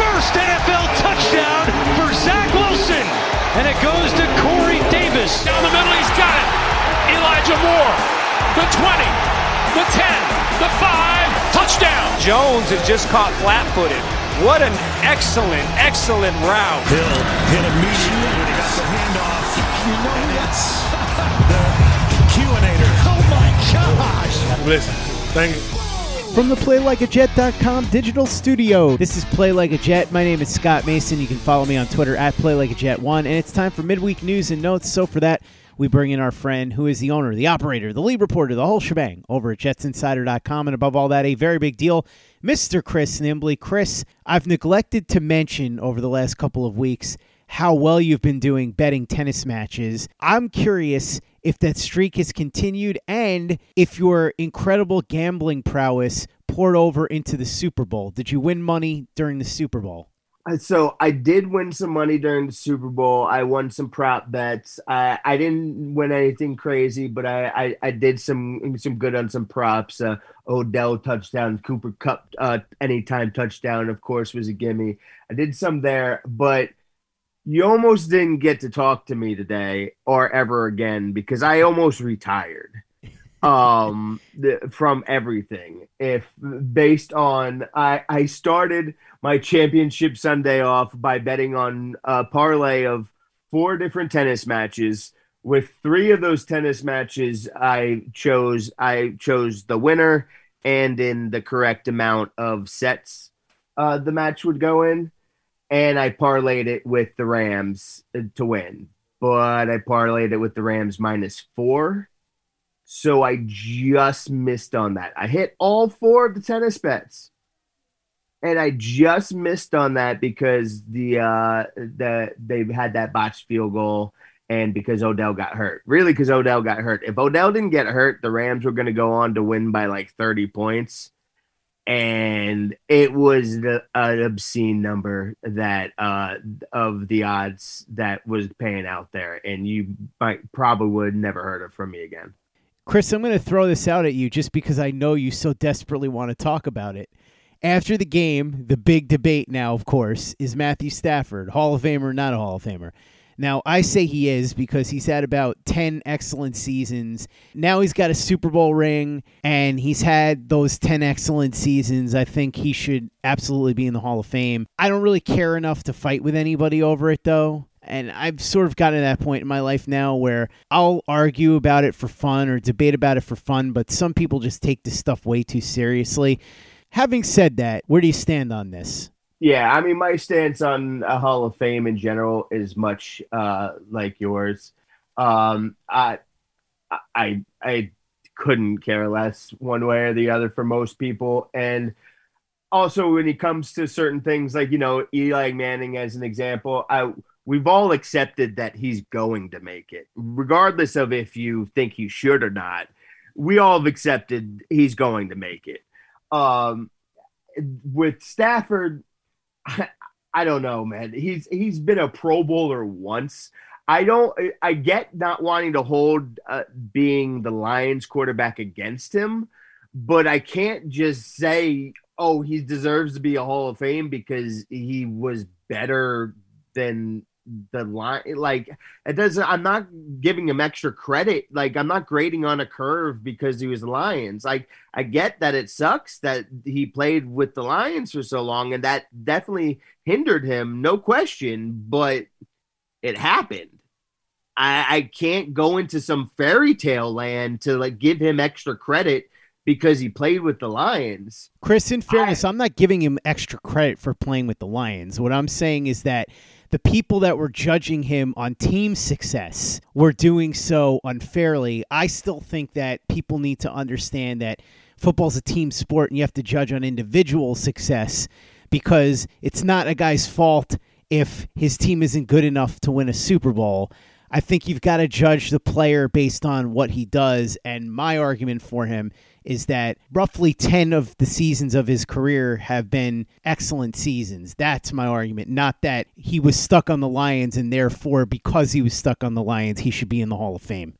First NFL touchdown for Zach Wilson. And it goes to Corey Davis. Down the middle, he's got it. Elijah Moore. The 20, the 10, the 5, touchdown. Jones had just caught flat footed. What an excellent, excellent route. Hill hit immediately when he got the handoff. You know and that's the Q-inator. Oh my gosh. Listen, thank you. From the PlayLikeAJet.com digital studio, this is Play Like a Jet. My name is Scott Mason. You can follow me on Twitter at PlayLikeAJet1, and it's time for midweek news and notes. So for that, we bring in our friend who is the owner, the operator, the lead reporter, the whole shebang over at JetsInsider.com, and above all that, a very big deal, Mr. Chris Nimbley. Chris, I've neglected to mention over the last couple of weeks how well you've been doing betting tennis matches. I'm curious if that streak has continued and if your incredible gambling prowess poured over into the Super Bowl. Did you win money during the Super Bowl? Uh, So I did win some money during the Super Bowl. I won some prop bets. I, I didn't win anything crazy, but I, I, I did some some good on some props. Uh, Odell touchdown, Cooper Kupp uh, anytime touchdown, of course, was a gimme. I did some there, but you almost didn't get to talk to me today or ever again because I almost retired um the, from everything. If based on I I started my championship Sunday off by betting on a parlay of four different tennis matches. With three of those tennis matches I chose I chose the winner and in the correct amount of sets uh the match would go in and I parlayed it with the Rams uh, to win, but I parlayed it with the Rams minus four. So I just missed on that. I hit all four of the tennis bets. And I just missed on that because the uh the they had that botched field goal and because Odell got hurt. Really because Odell got hurt. If Odell didn't get hurt, the Rams were going to go on to win by like 30 points and it was the, an obscene number that uh, of the odds that was paying out there, and you might probably would never heard it from me again. Chris, I'm going to throw this out at you just because I know you so desperately want to talk about it. After the game, the big debate now, of course, is Matthew Stafford, Hall of Famer, not a Hall of Famer. Now, I say he is because he's had about 10 excellent seasons. Now he's got a Super Bowl ring and he's had those 10 excellent seasons. I think he should absolutely be in the Hall of Fame. I don't really care enough to fight with anybody over it, though. And I've sort of gotten to that point in my life now where I'll argue about it for fun or debate about it for fun, but some people just take this stuff way too seriously. Having said that, where do you stand on this? Yeah, I mean, my stance on a Hall of Fame in general is much uh, like yours. Um, I, I, I couldn't care less one way or the other for most people, and also when it comes to certain things, like you know, Eli Manning as an example, I we've all accepted that he's going to make it, regardless of if you think he should or not. We all have accepted he's going to make it. Um, with Stafford, I, don't know, man. He's he's been a Pro Bowler once. I don't. I get not wanting to hold uh, being the Lions quarterback against him, but I can't just say, "Oh, he deserves to be a Hall of Fame" because he was better than the line like it doesn't i'm not giving him extra credit. Like i'm not grading on a curve because he was the lions. Like i get that it sucks that he played with the lions for so long and that definitely hindered him no question but it happened. I i can't go into some fairy tale land to like give him extra credit because he played with the Lions. Chris, in fairness, I, I'm not giving him extra credit for playing with the Lions. What I'm saying is that the people that were judging him on team success were doing so unfairly. I still think that people need to understand that football's a team sport and you have to judge on individual success because it's not a guy's fault if his team isn't good enough to win a Super Bowl. I think you've got to judge the player based on what he does. And my argument for him is that roughly 10 of the seasons of his career have been excellent seasons. That's my argument. Not that he was stuck on the Lions and therefore, because he was stuck on the Lions, he should be in the Hall of Fame.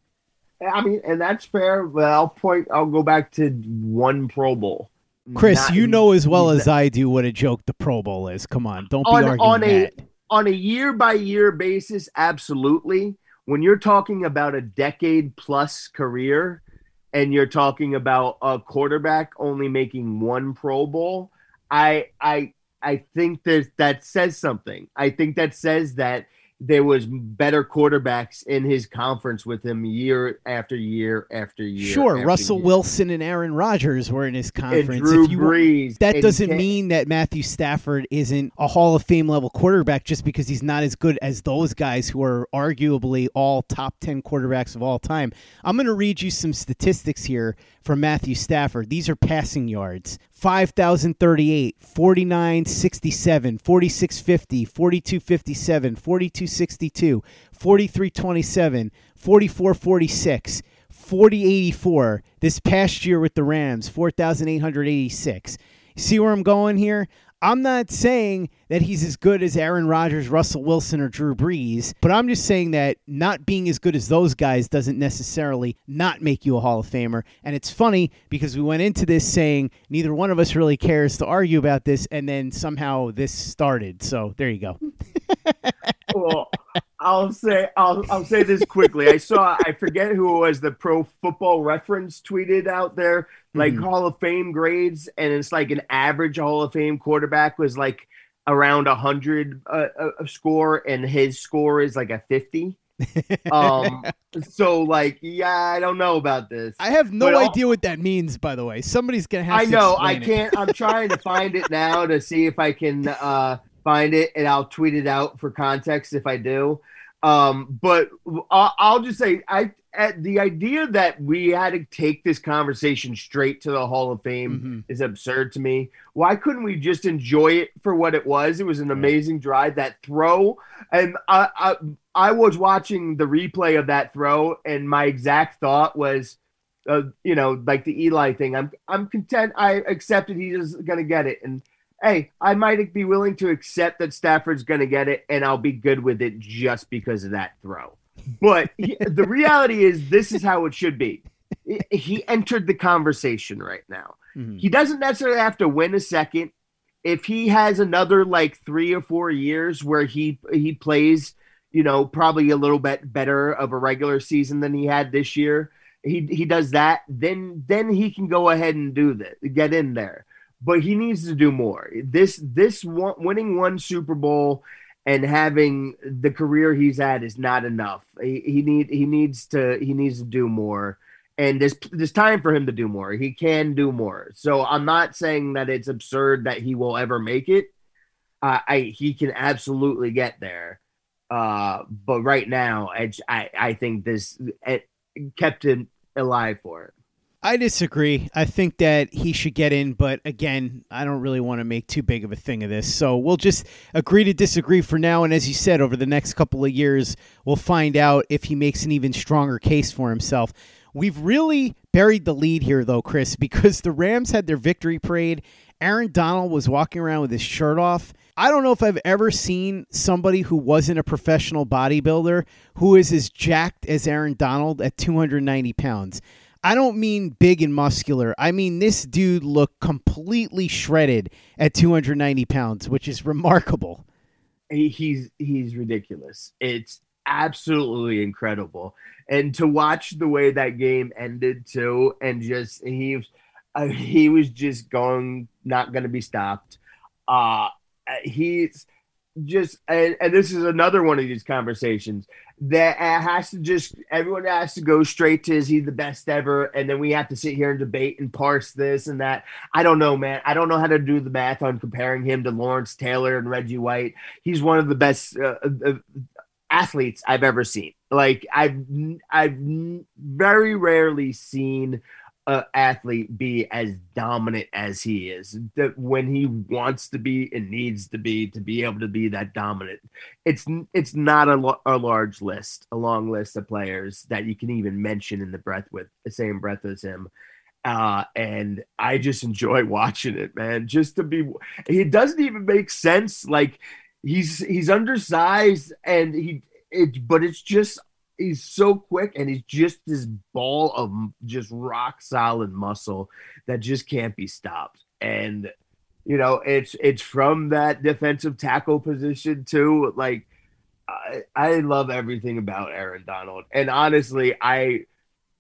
I mean, and that's fair, but I'll point, I'll go back to one Pro Bowl. Chris, Not, you know as well as I do what a joke the Pro Bowl is. Come on, don't be on, arguing on a, that. On a year by year basis, absolutely. When you're talking about a decade plus career, and you're talking about a quarterback only making one Pro Bowl, I I I think that that says something. I think that says that there was better quarterbacks in his conference with him year after year after year. Sure, after Russell year. Wilson and Aaron Rodgers were in his conference. And Drew If you- Brees. that doesn't mean that Matthew Stafford isn't a Hall of Fame level quarterback just because he's not as good as those guys who are arguably all top 10 quarterbacks of all time. I'm going to read you some statistics here from Matthew Stafford. These are passing yards 5,038, 4967, 4650, 4257, 4262, 4327, 4446. 4084 this past year with the Rams, 4,886. See where I'm going here? I'm not saying that he's as good as Aaron Rodgers, Russell Wilson, or Drew Brees, but I'm just saying that not being as good as those guys doesn't necessarily not make you a Hall of Famer. And it's funny because we went into this saying neither one of us really cares to argue about this, and then somehow this started. So there you go. well, I'll say I'll I'll say this quickly. I saw I forget who it was the Pro Football Reference tweeted out there like Mhm. Hall of Fame grades, and it's like an average Hall of Fame quarterback was like around a hundred uh, a score, and his score is like a fifty. um, so like, yeah, I don't know about this. I have no But idea what that means, by the way. Somebody's going to have I know. I can't. I'm trying to find it now to see if I can uh, find it, and I'll tweet it out for context if I do. Um, but I'll, I'll just say, I at the idea that we had to take this conversation straight to the Hall of Fame is absurd to me. Why couldn't we just enjoy it for what it was? It was an amazing drive. That throw, and I, I, I was watching the replay of that throw, and my exact thought was uh, you know, like the Eli thing. I'm I'm content. I accepted he's gonna get it, and hey, I might be willing to accept that Stafford's gonna get it, and I'll be good with it just because of that throw. But the reality is, this is how it should be. He entered the conversation right now. Mm-hmm. He doesn't necessarily have to win a second. If he has another like three or four years where he he plays, you know, probably a little bit better of a regular season than he had this year, he he does that, then then he can go ahead and do that, get in there. But he needs to do more. This this one, winning one Super Bowl and having the career he's had is not enough. He, he need he needs to he needs to do more. And there's there's time for him to do more. He can do more. So I'm not saying that it's absurd that he will ever make it. uh, I he can absolutely get there. Uh, but right now, I I, I think this it kept him alive for it. I disagree. I think that he should get in, but again, I don't really want to make too big of a thing of this. So we'll just agree to disagree for now. And as you said, over the next couple of years, we'll find out if he makes an even stronger case for himself. We've really buried the lead here, though, Chris, because the Rams had their victory parade. Aaron Donald was walking around with his shirt off. I don't know if I've ever seen somebody who wasn't a professional bodybuilder who is as jacked as Aaron Donald at 290 pounds. I don't mean big and muscular. I mean this dude looked completely shredded at 290 pounds, which is remarkable. He's he's ridiculous. It's absolutely incredible, and to watch the way that game ended too, and just he was uh, he was just going not going to be stopped. Uh he's just and, and this is another one of these conversations that has to just everyone has to go straight to is he the best ever? And then we have to sit here and debate and parse this and that. I don't know man. I don't know how to do the math on comparing him to lawrence taylor and reggie white. He's one of the best uh, uh, athletes i've ever seen. Like i've i've very rarely seen uh, athlete be as dominant as he is that when he wants to be and needs to be to be able to be that dominant it's it's not a, a large list a long list of players that you can even mention in the breath with the same breath as him. Uh and i just enjoy watching it man just to be it doesn't even make sense like he's he's undersized and he it but it's just he's so quick and he's just this ball of just rock solid muscle that just can't be stopped. And you know, it's it's from that defensive tackle position too. Like I, I love everything about Aaron Donald. And honestly, I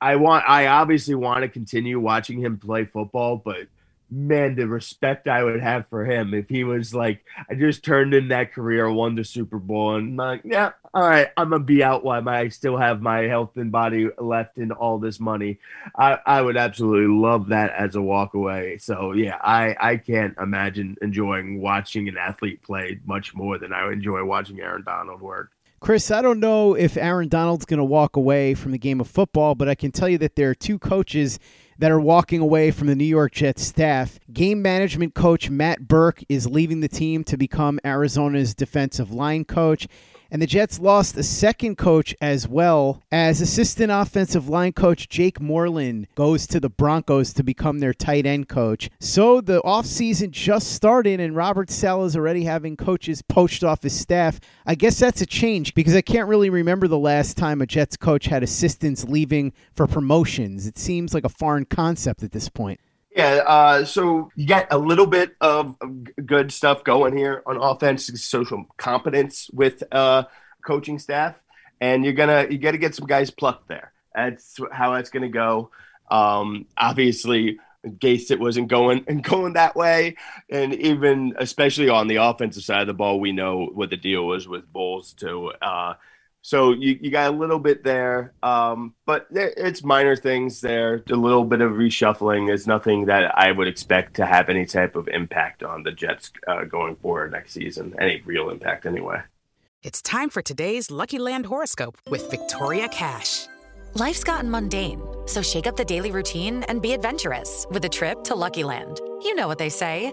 I want I obviously want to continue watching him play football, but man, the respect I would have for him if he was like, I just turned in that career, won the Super Bowl, and like, yeah, all right, I'm gonna be out while I still have my health and body left and all this money. I, I would absolutely love that as a walk away. So yeah, I, I can't imagine enjoying watching an athlete play much more than I enjoy watching Aaron Donald work. Chris, I don't know if Aaron Donald's going to walk away from the game of football, but I can tell you that there are two coaches that are walking away from the New York Jets staff. Game management coach Matt Burke is leaving the team to become Arizona's defensive line coach. And the Jets lost a second coach as well as assistant offensive line coach Jake Moreland goes to the Broncos to become their tight end coach. So the offseason just started and Robert Saleh is already having coaches poached off his staff. I guess that's a change because I can't really remember the last time a Jets coach had assistants leaving for promotions. It seems like a foreign concept at this point. Yeah, uh, so you got a little bit of good stuff going here on offense, social competence with uh, coaching staff, and you're gonna you got to get some guys plucked there. That's how that's gonna go. Um, obviously, Gase it wasn't going and going that way, and even especially on the offensive side of the ball, we know what the deal was with Bulls too. Uh, so you, you got a little bit there, um, but there, it's minor things there. A little bit of reshuffling is nothing that I would expect to have any type of impact on the Jets uh, going forward next season. Any real impact, anyway. It's time for today's Lucky Land horoscope with Victoria Cash. Life's gotten mundane, so shake up the daily routine and be adventurous with a trip to Lucky Land. You know what they say.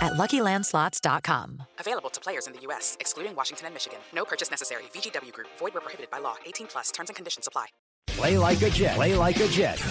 at LuckyLandSlots.com. Available to players in the U.S., excluding Washington and Michigan. No purchase necessary. VGW Group. Void where prohibited by law. 18 plus. Terms and conditions apply. Play like a Jet. Play like a Jet.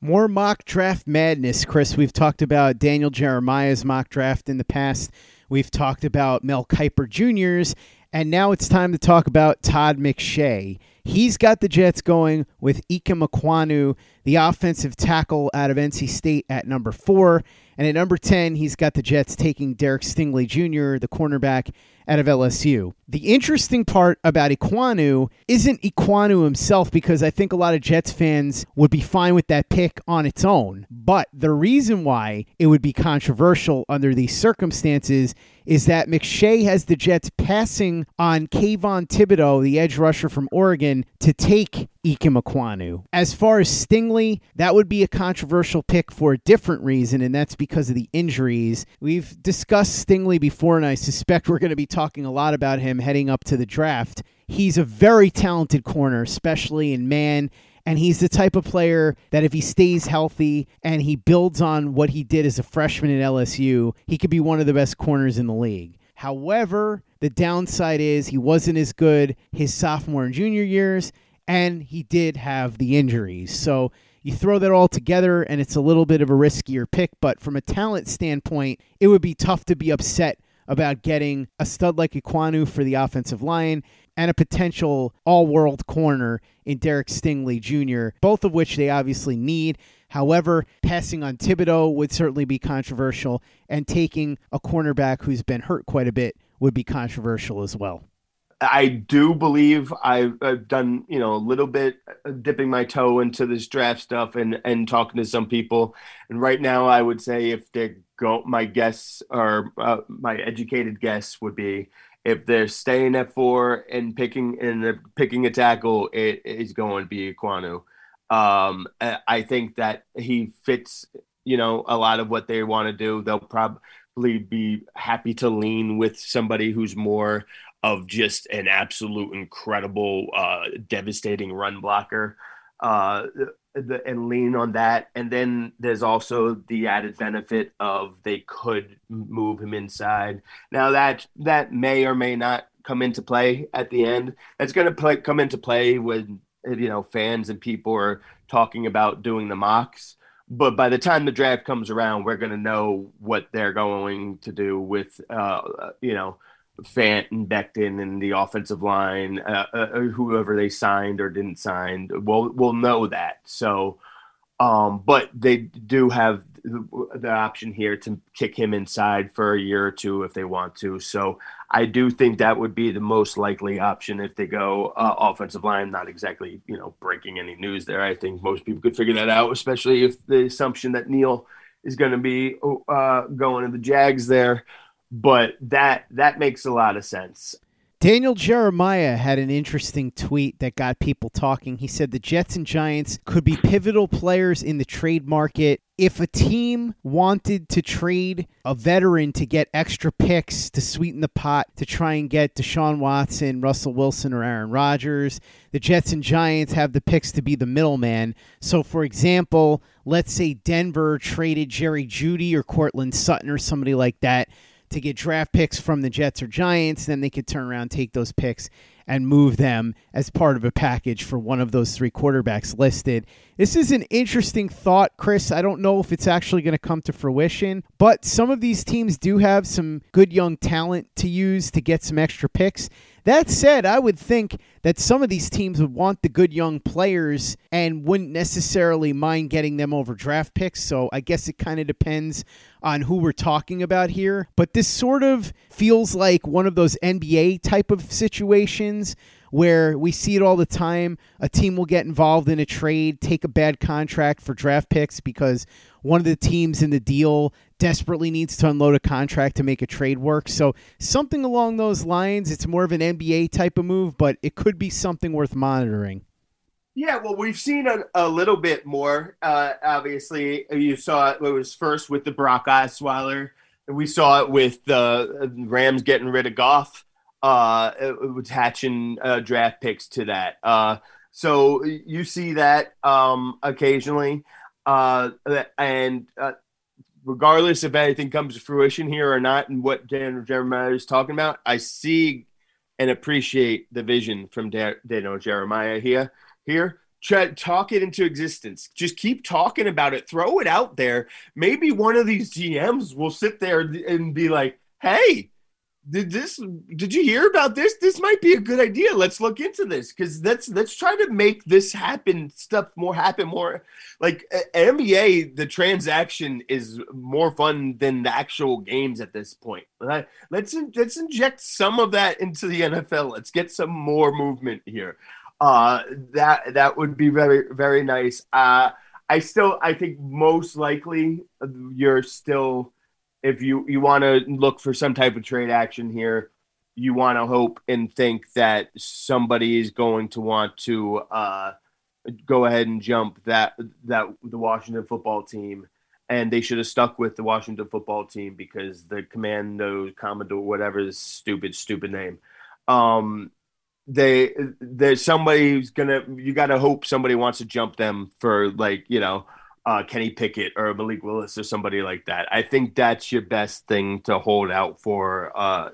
More mock draft madness, Chris. We've talked about Daniel Jeremiah's mock draft in the past. We've talked about Mel Kiper Jr.'s, and now it's time to talk about Todd McShay. He's got the Jets going with Ikem Ekwonu, the offensive tackle out of NC State at number four. And at number 10, he's got the Jets taking Derek Stingley Jr., the cornerback out of LSU. The interesting part about Ekwonu isn't Ekwonu himself because I think a lot of Jets fans would be fine with that pick on its own. But the reason why it would be controversial under these circumstances is that McShay has the Jets passing on Kayvon Thibodeaux, the edge rusher from Oregon, to take Ike. As far as Stingley, that would be a controversial pick for a different reason, and that's because of the injuries. We've discussed Stingley before, and I suspect we're going to be talking a lot about him heading up to the draft. He's a very talented corner, especially in man. And he's the type of player that if he stays healthy and he builds on what he did as a freshman at LSU, he could be one of the best corners in the league. However, the downside is he wasn't as good his sophomore and junior years, and he did have the injuries. So you throw that all together, and it's a little bit of a riskier pick. But from a talent standpoint, it would be tough to be upset about getting a stud like Ekwonu for the offensive line and a potential all world corner in Derek Stingley Jr., both of which they obviously need. However, passing on Thibodeaux would certainly be controversial, and taking a cornerback who's been hurt quite a bit would be controversial as well. I do believe I've, I've, done, you know, a little bit uh, dipping my toe into this draft stuff and and talking to some people. And right now, I would say if they go, my guess or uh, my educated guess would be if they're staying at four and picking and they're picking a tackle, it is going to be Ekwonu. Um, I think that he fits, you know, a lot of what they want to do. They'll probably be happy to lean with somebody who's more of just an absolute incredible, uh, devastating run blocker. Uh, the, and lean on that. And then there's also the added benefit of they could move him inside. Now that that may or may not come into play at the end. That's going to come into play when you know fans and people are talking about doing the mocks. But by the time the draft comes around, we're going to know what they're going to do with uh, you know Fant and Becton and the offensive line, uh, uh, whoever they signed or didn't sign, we'll we'll know that. So, um, but they do have the, option here to kick him inside for a year or two if they want to. So, I do think that would be the most likely option if they go uh, offensive line. Not exactly, you know, breaking any news there. I think most people could figure that out, especially if the assumption that Neal is going to be uh, going to the Jags there but that that makes a lot of sense. Daniel Jeremiah had an interesting tweet that got people talking. He said the Jets and Giants could be pivotal players in the trade market. If a team wanted to trade a veteran to get extra picks to sweeten the pot to try and get Deshaun Watson, Russell Wilson, or Aaron Rodgers, the Jets and Giants have the picks to be the middleman. So, for example, let's say Denver traded Jerry Jeudy or Courtland Sutton or somebody like that to get draft picks from the Jets or Giants, then they could turn around, take those picks, and move them as part of a package for one of those three quarterbacks listed. This is an interesting thought, Chris. I don't know if it's actually going to come to fruition, but some of these teams do have some good young talent to use to get some extra picks. That said, I would think that some of these teams would want the good young players and wouldn't necessarily mind getting them over draft picks. So I guess it kind of depends on who we're talking about here. But this sort of feels like one of those NBA type of situations where we see it all the time. A team will get involved in a trade, take a bad contract for draft picks because one of the teams in the deal desperately needs to unload a contract to make a trade work. So, something along those lines. It's more of an NBA type of move, but it could be something worth monitoring. Yeah, well, we've seen a, a little bit more. Uh, obviously, you saw it, it was first with the Brock Osweiler, we saw it with the Rams getting rid of Goff uh, attaching uh, draft picks to that. Uh, so you see that um, occasionally, uh, and uh, regardless if anything comes to fruition here or not, and what Daniel Jeremiah is talking about, I see and appreciate the vision from Daniel Jeremiah here. Here, Try, talk it into existence. Just keep talking about it. Throw it out there. Maybe one of these GMs will sit there and be like, "Hey, did this did you hear about this? This might be a good idea. Let's look into this. Because let's let's try to make this happen stuff more happen more. Like nba the transaction is more fun than the actual games at this point. Let's let's inject some of that into the nfl let's get some more movement here. Uh that that would be very very nice. Uh i still i think most likely you're still if you you want to look for some type of trade action here, you want to hope and think that somebody is going to want to uh, go ahead and jump that that the Washington football team, and they should have stuck with the Washington football team because the Commando Commodore whatever this stupid stupid name. Um, they there's somebody who's gonna you got to hope somebody wants to jump them for like you know uh, Kenny Pickett or Malik Willis or somebody like that. I think that's your best thing to hold out for uh,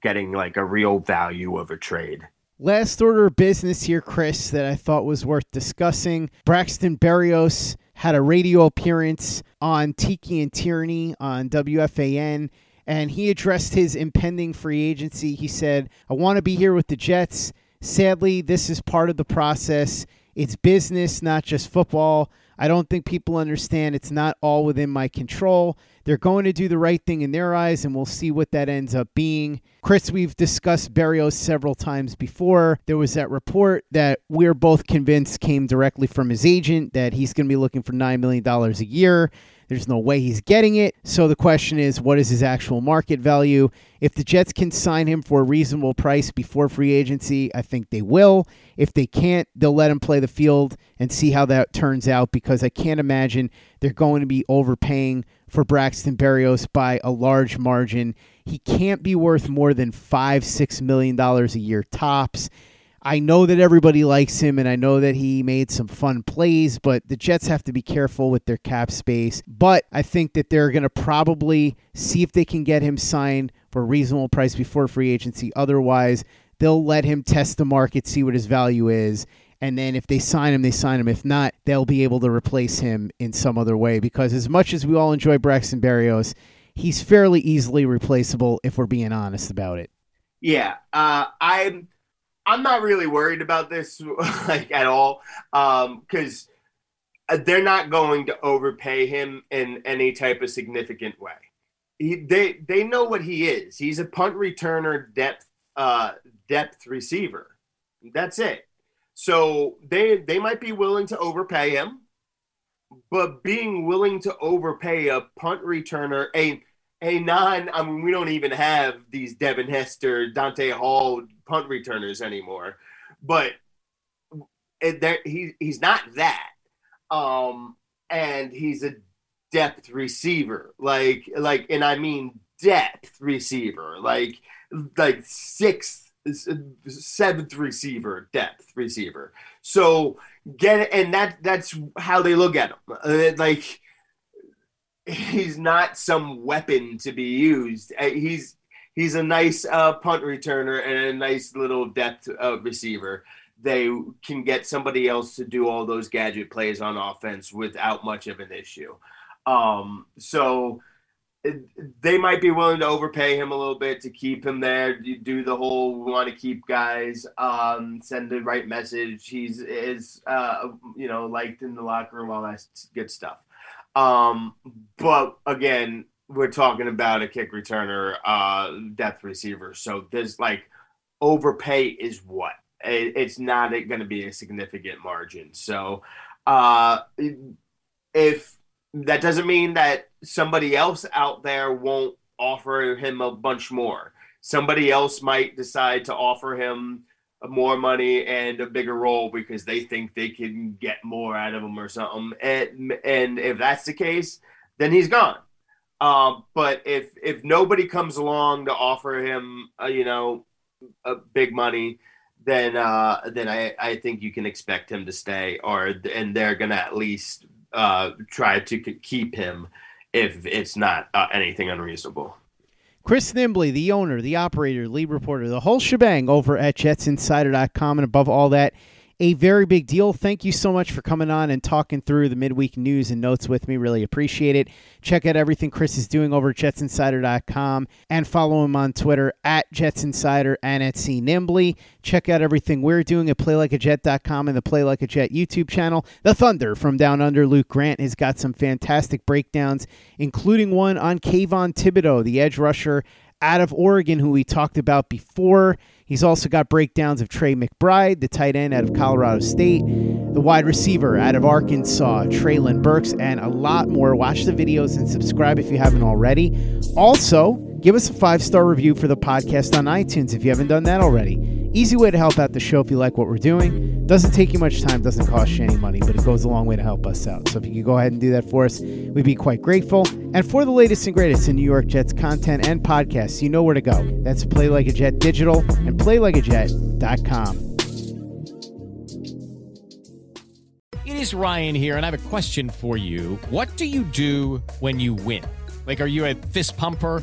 getting like a real value of a trade. Last order of business here, Chris, that I thought was worth discussing. Braxton Berrios had a radio appearance on Tiki and Tierney on WFAN, and he addressed his impending free agency. He said, I want to be here with the Jets. Sadly, this is part of the process. It's business, not just football. I don't think people understand it's not all within my control. They're going to do the right thing in their eyes, and we'll see what that ends up being. Chris, we've discussed Berrios several times before. There was that report that we're both convinced came directly from his agent that he's going to be looking for $9 million a year. There's no way he's getting it. So the question is, what is his actual market value? If the Jets can sign him for a reasonable price before free agency, I think they will. If they can't, they'll let him play the field and see how that turns out because I can't imagine they're going to be overpaying for Braxton Berrios by a large margin. He can't be worth more than five, six million dollars a year tops. I know that everybody likes him and I know that he made some fun plays, but the Jets have to be careful with their cap space. But I think that they're going to probably see if they can get him signed for a reasonable price before free agency. Otherwise, they'll let him test the market, see what his value is. And then if they sign him, they sign him. If not, they'll be able to replace him in some other way. Because as much as we all enjoy Braxton Berrios, he's fairly easily replaceable if we're being honest about it. Yeah. Uh, I'm I'm not really worried about this like at all because um, they're not going to overpay him in any type of significant way. He, they they know what he is. He's a punt returner, depth uh, depth receiver. That's it. So they they might be willing to overpay him, but being willing to overpay a punt returner, a a non. I mean, we don't even have these Devin Hester, Dante Hall punt returners anymore, but it, he he's not that. Um, and he's a depth receiver, like like, and I mean depth receiver, like like sixth, seventh receiver, depth receiver. So get and that that's how they look at him. Uh, like he's not some weapon to be used. Uh, he's he's a nice uh, punt returner and a nice little depth uh, receiver. they can get somebody else to do all those gadget plays on offense without much of an issue. Um, so they might be willing to overpay him a little bit to keep him there. Do the whole we want to keep guys, um, send the right message. He's is uh, you know liked in the locker room, all that good stuff. Um, but again, we're talking about a kick returner, uh, depth receiver. So there's like overpay is what it's not going to be a significant margin. So uh, if that doesn't mean that somebody else out there won't offer him a bunch more. Somebody else might decide to offer him more money and a bigger role because they think they can get more out of him or something. And and if that's the case, then he's gone. Um, but if if nobody comes along to offer him, uh, you know, a big money, then uh, then I, I think you can expect him to stay, or and they're gonna at least uh, try to keep him if it's not uh, anything unreasonable. Chris Nimbley, the owner, the operator, lead reporter, the whole shebang over at JetsInsider.com, and above all that a very big deal. Thank you so much for coming on and talking through the midweek news and notes with me. Really appreciate it. Check out everything Chris is doing over at jetsinsider.com and follow him on Twitter at jetsinsider and at C Nimbley. Check out everything we're doing at playlikeajet.com and the Play Like a Jet YouTube channel. The Thunder from Down Under, Luke Grant, has got some fantastic breakdowns, including one on Kayvon Thibodeaux, the edge rusher out of Oregon, who we talked about before. He's also got breakdowns of Trey McBride, the tight end out of Colorado State, the wide receiver out of Arkansas, Treylon Burks, and a lot more. Watch the videos and subscribe if you haven't already. Also, give us a five star review for the podcast on iTunes if you haven't done that already. Easy way to help out the show if you like what we're doing. Doesn't take you much time, doesn't cost you any money, but it goes a long way to help us out. So if you could go ahead and do that for us, we'd be quite grateful. And for the latest and greatest in New York Jets content and podcasts, you know where to go. That's Play Like a Jet Digital and PlayLikeAJet.com. It is Ryan here, and I have a question for you. What do you do when you win? Like, are you a fist pumper?